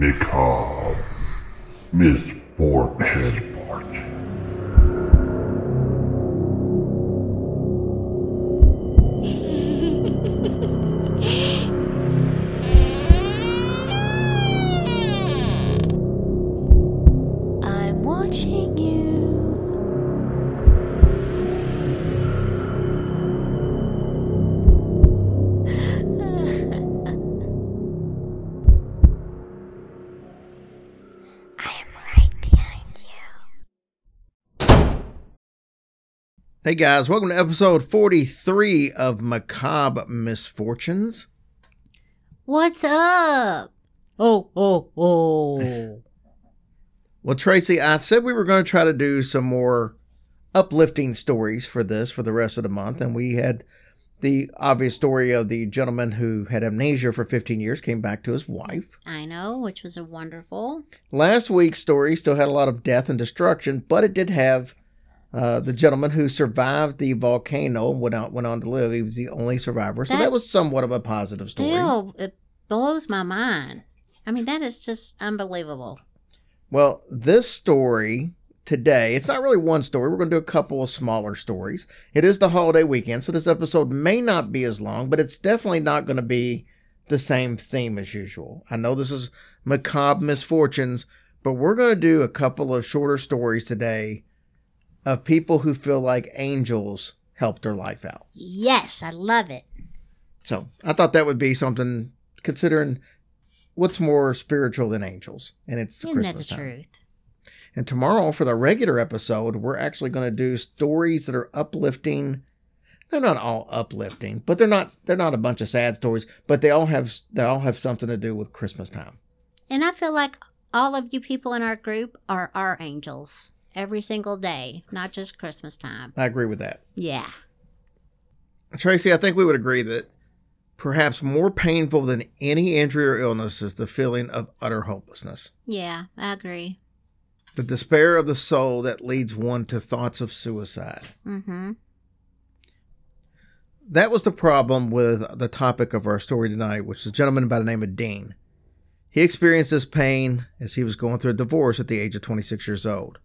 Macabre. Misfortune. Hey guys, welcome to episode 43 of Macabre Misfortunes. What's up? Oh, oh, oh. Well, Tracy, I said we were going to try to do some more uplifting stories for this for the rest of the month, and we had the obvious story of the gentleman who had amnesia for 15 years came back to his wife. I know, which was a wonderful. Last week's story still had a lot of death and destruction, but it did have uh, the gentleman who survived the volcano and went out went on to live. He was the only survivor, so that was somewhat of a positive story. Still, it blows my mind. I mean, that is just unbelievable. Well, this story today, it's not really one story. We're going to do a couple of smaller stories. It is the holiday weekend, so this episode may not be as long, but it's definitely not going to be the same theme as usual. I know this is macabre misfortunes, but we're going to do a couple of shorter stories today of people who feel like angels helped their life out. Yes, I love it. So I thought that would be something considering what's more spiritual than angels, and it's Isn't that Christmas the time. truth? And tomorrow, for the regular episode, we're actually going to do stories that are uplifting. They're not all uplifting, but they're not they're not a bunch of sad stories, but they all have they all have something to do with Christmas time. And I feel like all of you people in our group are our angels every single day, not just Christmas time. I agree with that. Yeah. Tracy, I think we would agree that perhaps more painful than any injury or illness is the feeling of utter hopelessness. Yeah, I agree. The despair of the soul that leads one to thoughts of suicide. Mm-hmm. That was the problem with the topic of our story tonight, which is a gentleman by the name of Dean. He experienced this pain as he was going through a divorce at the age of 26 years old.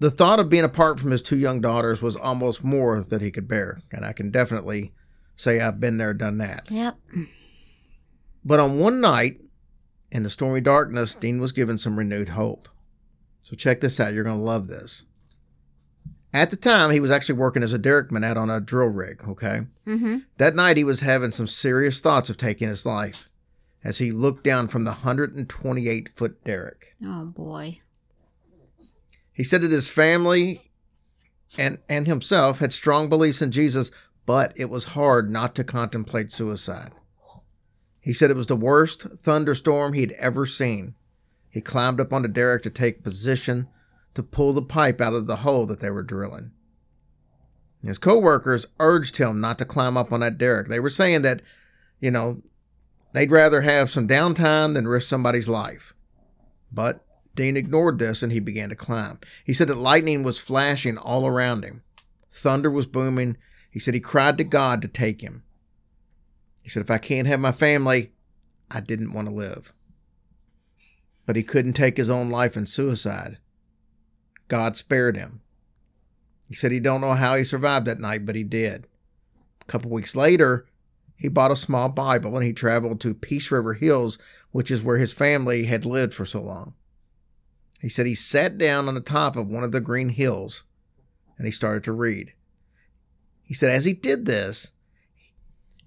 The thought of being apart from his two young daughters was almost more than he could bear, and I can definitely say I've been there, done that. Yep. But on one night, in the stormy darkness, Dean was given some renewed hope. So check this out. You're going to love this. At the time, he was actually working as a derrickman out on a drill rig, okay? Mm-hmm. That night, he was having some serious thoughts of taking his life as he looked down from the 128 foot derrick. Oh boy. He said that his family and, and himself had strong beliefs in Jesus, but it was hard not to contemplate suicide. He said it was the worst thunderstorm he'd ever seen. He climbed up on the derrick to take position to pull the pipe out of the hole that they were drilling. His co-workers urged him not to climb up on that derrick. They were saying that, you know, they'd rather have some downtime than risk somebody's life. But Dean ignored this and he began to climb. He said that lightning was flashing all around him. Thunder was booming. He said he cried to God to take him. He said, If I can't have my family, I didn't want to live. But he couldn't take his own life in suicide. God spared him. He said he don't know how he survived that night, but he did. A couple weeks later, he bought a small Bible and he traveled to Peace River Hills, which is where his family had lived for so long. He said he sat down on the top of one of the green hills and he started to read. He said as he did this,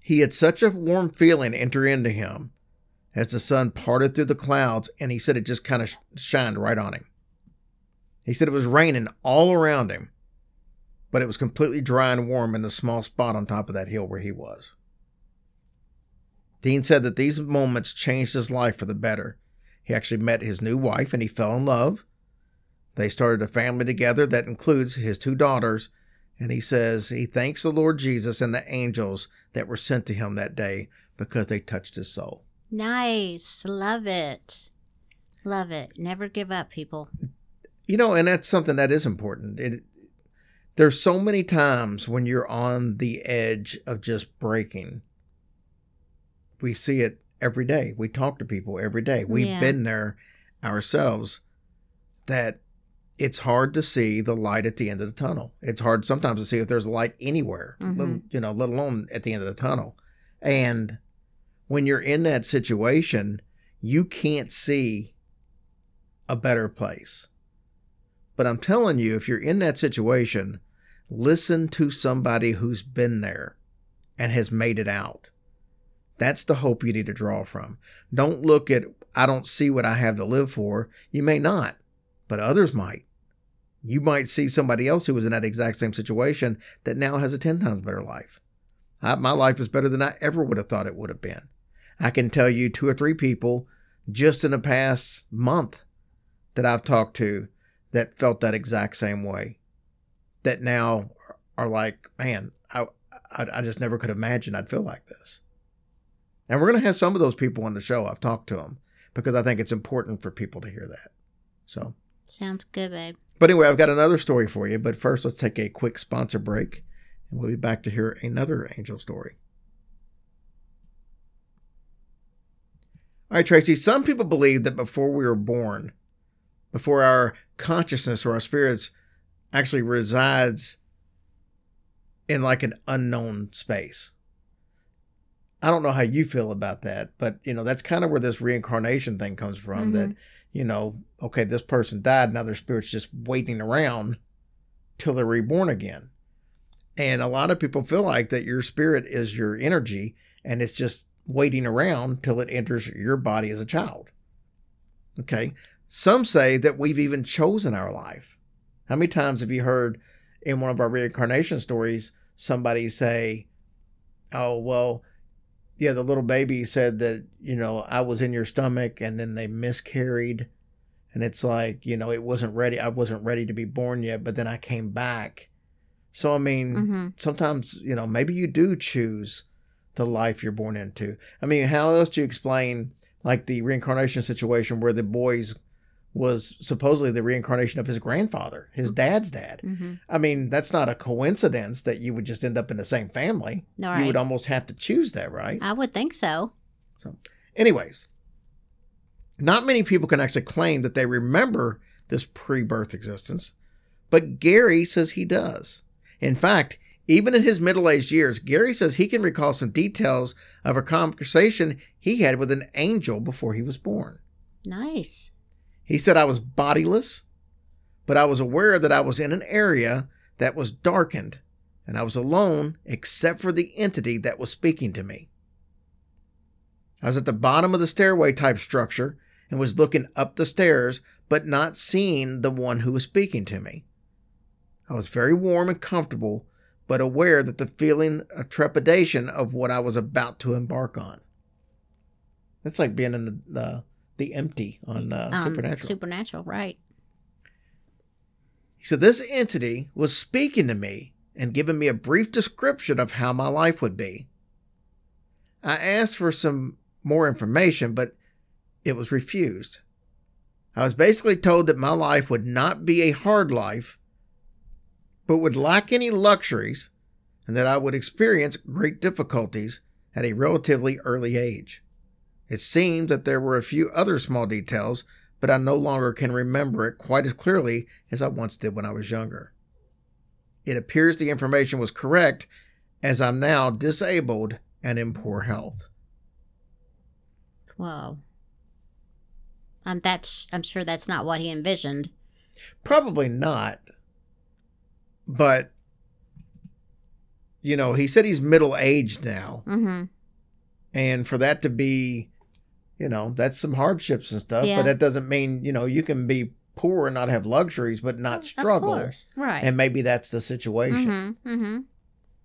he had such a warm feeling enter into him as the sun parted through the clouds, and he said it just kind of shined right on him. He said it was raining all around him, but it was completely dry and warm in the small spot on top of that hill where he was. Dean said that these moments changed his life for the better. He actually met his new wife and he fell in love. They started a family together that includes his two daughters, and he says he thanks the Lord Jesus and the angels that were sent to him that day because they touched his soul. Nice. Love it. Love it. Never give up, people. You know, and that's something that is important. It there's so many times when you're on the edge of just breaking. We see it every day. We talk to people every day. We've Yeah. been there ourselves. That it's hard to see the light at the end of the tunnel. It's hard sometimes to see if there's a light anywhere, Mhm. let- you know, let alone at the end of the tunnel. And when you're in that situation, you can't see a better place. But I'm telling you, if you're in that situation, listen to somebody who's been there and has made it out. That's the hope you need to draw from. Don't look at, I don't see what I have to live for. You may not, but others might. You might see somebody else who was in that exact same situation that now has a 10 times better life. I, my life is better than I ever would have thought it would have been. I can tell you two or three people just in the past month that I've talked to that felt that exact same way. That now are like, man, I, I, I just never could imagine I'd feel like this. And we're going to have some of those people on the show. I've talked to them because I think it's important for people to hear that. So, Sounds good, babe. but anyway, I've got another story for you. But first, let's take a quick sponsor break and we'll be back to hear another angel story. All right, Tracy, some people believe that before we were born, before our consciousness or our spirits actually resides in like an unknown space. I don't know how you feel about that, but you know, that's kind of where this reincarnation thing comes from that, mm-hmm. you know, okay, this person died, now their spirit's just waiting around till they're reborn again. And a lot of people feel like that your spirit is your energy and it's just waiting around till it enters your body as a child. Okay. Some say that we've even chosen our life. How many times have you heard in one of our reincarnation stories somebody say, Oh, well, yeah, the little baby said that, you know, I was in your stomach and then they miscarried. And it's like, you know, it wasn't ready. I wasn't ready to be born yet, but then I came back. So, I mean, hmm sometimes you know maybe you do choose the life you're born into i mean how else do you explain like the reincarnation situation where the boys was supposedly the reincarnation of his grandfather his dad's dad. Hmm i mean that's not a coincidence that you would just end up in the same family. All you would almost have to choose that right? I would think so. so. anyways not many people can actually claim that they remember this pre-birth existence but gary says he does. In fact even in his middle-aged years gary says he can recall some details of a conversation he had with an angel before he was born. Nice. He said i was bodiless but i was aware that i was in an area that was darkened and i was alone except for the entity that was speaking to me I was at the bottom of the stairway type structure and was looking up the stairs, but not seeing the one who was speaking to me. I was very warm and comfortable, but aware that the feeling of trepidation of what I was about to embark on. That's like being in the the, the empty on uh, Um, Supernatural. Supernatural, right. He said, This entity was speaking to me and giving me a brief description of how my life would be. I asked for some more information, but it was refused. I was basically told that my life would not be a hard life, but would lack any luxuries, and that I would experience great difficulties at a relatively early age. It seemed that there were a few other small details, but I no longer can remember it quite as clearly as I once did when I was younger. It appears the information was correct, as I'm now disabled and in poor health. Whoa. Um, that's. I'm sure that's not what he envisioned. Probably not, but you know, he said he's middle aged now, Mm-hmm. and for that to be, you know, that's some hardships and stuff. Yeah. But that doesn't mean you know you can be poor and not have luxuries, but not struggle. Right. And maybe that's the situation. mm-hmm. Mm-hmm.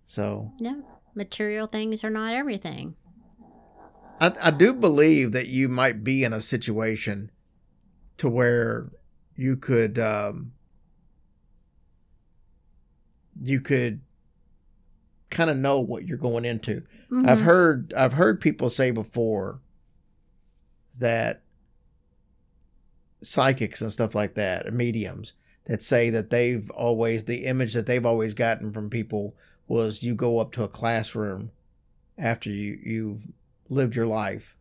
So Yeah. Material things are not everything. I, I do believe that you might be in a situation to where you could um, you could kind of know what you're going into. I've Mhm. heard I've heard people say before that psychics and stuff like that, mediums that say that they've always the image that they've always gotten from people was you go up to a classroom after you you've lived your life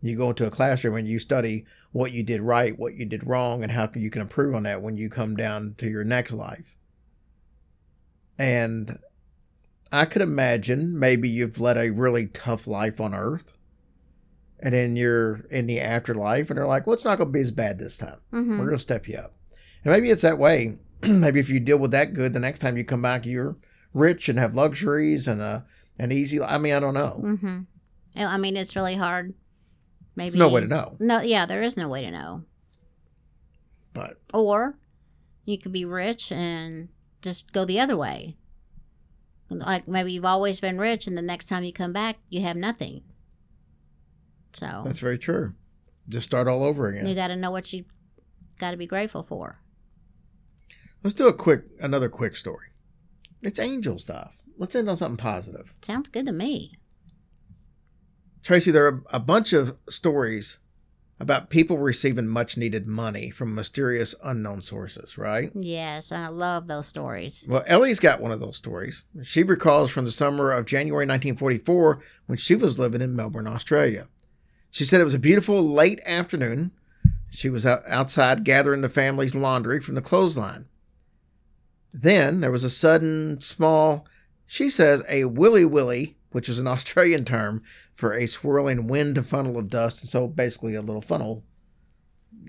You go into a classroom and you study what you did right, what you did wrong, and how you can improve on that when you come down to your next life. And I could imagine maybe you've led a really tough life on earth. And then you're in the afterlife, and they're like, well, it's not going to be as bad this time. hmm We're going to step you up. And maybe it's that way. maybe if you deal with that good, the next time you come back, you're rich and have luxuries and a, an easy I mean, I don't know. hmm I mean, it's really hard. Maybe No way to know. No, yeah, there is no way to know. But Or you could be rich and just go the other way. Like maybe you've always been rich, and the next time you come back, you have nothing. So that's very true. Just start all over again. you got to know what you got to be grateful for. Let's do a quick, another quick story. It's angel stuff. Let's end on something positive. Sounds good to me. Tracy, there are a bunch of stories about people receiving much needed money from mysterious unknown sources, right? Yes, I love those stories. Well, Ellie's got one of those stories. She recalls from the summer of January 1944 when she was living in Melbourne, Australia. She said it was a beautiful late afternoon. She was out, outside gathering the family's laundry from the clothesline. Then there was a sudden, small, she says, a willy willy, which is an Australian term for a swirling wind funnel of dust. And so basically a little funnel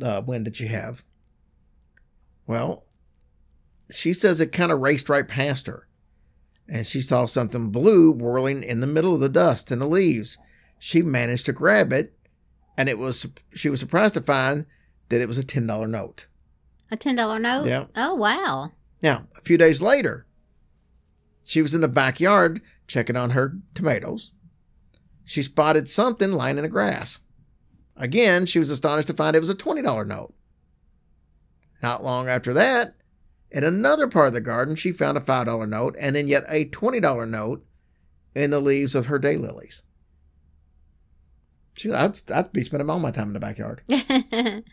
uh, wind that you have. Well, she says it kind of raced right past her. And she saw something blue whirling in the middle of the dust and the leaves. She managed to grab it, and it was she was surprised to find that it was a ten dollar note. A ten dollar note. Yeah. Oh wow. Now, a few days later, she was in the backyard checking on her tomatoes. She spotted something lying in the grass. Again, she was astonished to find it was a $20 note. Not long after that, in another part of the garden, she found a $5 note and then yet a $20 note in the leaves of her daylilies. She, I'd, I'd be spending all my time in the backyard. that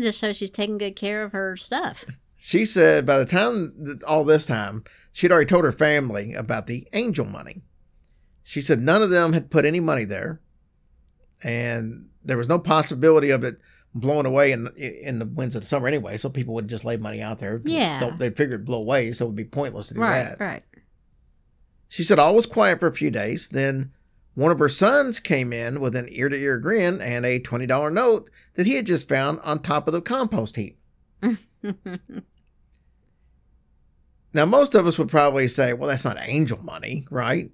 just shows she's taking good care of her stuff. She said by the time all this time, she'd already told her family about the angel money. She said none of them had put any money there, and there was no possibility of it blowing away in in the winds of the summer anyway. So people would just lay money out there. Yeah. They'd figure it'd blow away, so it would be pointless to do Right. that. Right. She said all was quiet for a few days. Then one of her sons came in with an ear to ear grin and a twenty dollar note that he had just found on top of the compost heap. Now, most of us would probably say, well, that's not angel money, right?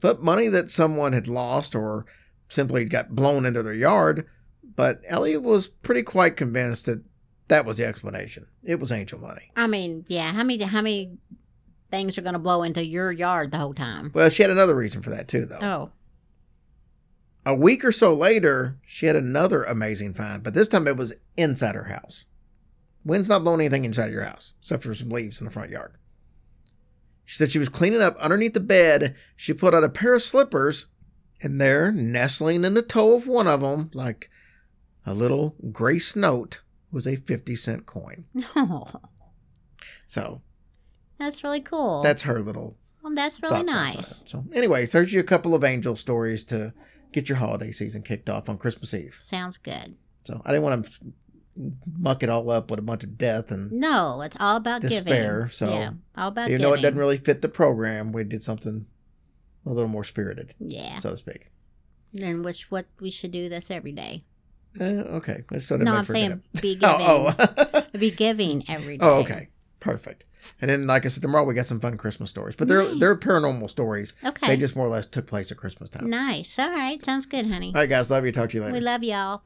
But money that someone had lost or simply got blown into their yard. But Elliot was pretty quite convinced that that was the explanation. It was angel money. I mean, yeah. How many how many things are going to blow into your yard the whole time? Well, she had another reason for that, too, though. Oh, A week or so later, she had another amazing find, but this time it was inside her house. Wind's not blowing anything inside your house, except for some leaves in the front yard. She said she was cleaning up underneath the bed. She pulled out a pair of slippers, and there, nestling in the toe of one of them, like a little grace note, was a 50 cent coin. oh, So that's really cool. that's her little well, that's really nice. So, anyways, there's you a couple of angel stories to get your holiday season kicked off on Christmas Eve. Sounds good. So I didn't want to muck it all up with a bunch of death and No, it's all about Despair, giving. so yeah, all about even giving. though it doesn't really fit the program, we did something a little more spirited, yeah, so to speak. and which what we should do this every day. Eh, okay, let's. No, I'm saying be giving. Oh, oh. Be giving every day. oh, okay, perfect. And then, like I said, tomorrow we got some fun Christmas stories, but they're Nice. they're paranormal stories. Okay. They just more or less took place at Christmas time. nice. All right. Sounds good, honey. All right, guys, love you. Talk to you later. We love y'all. Bye.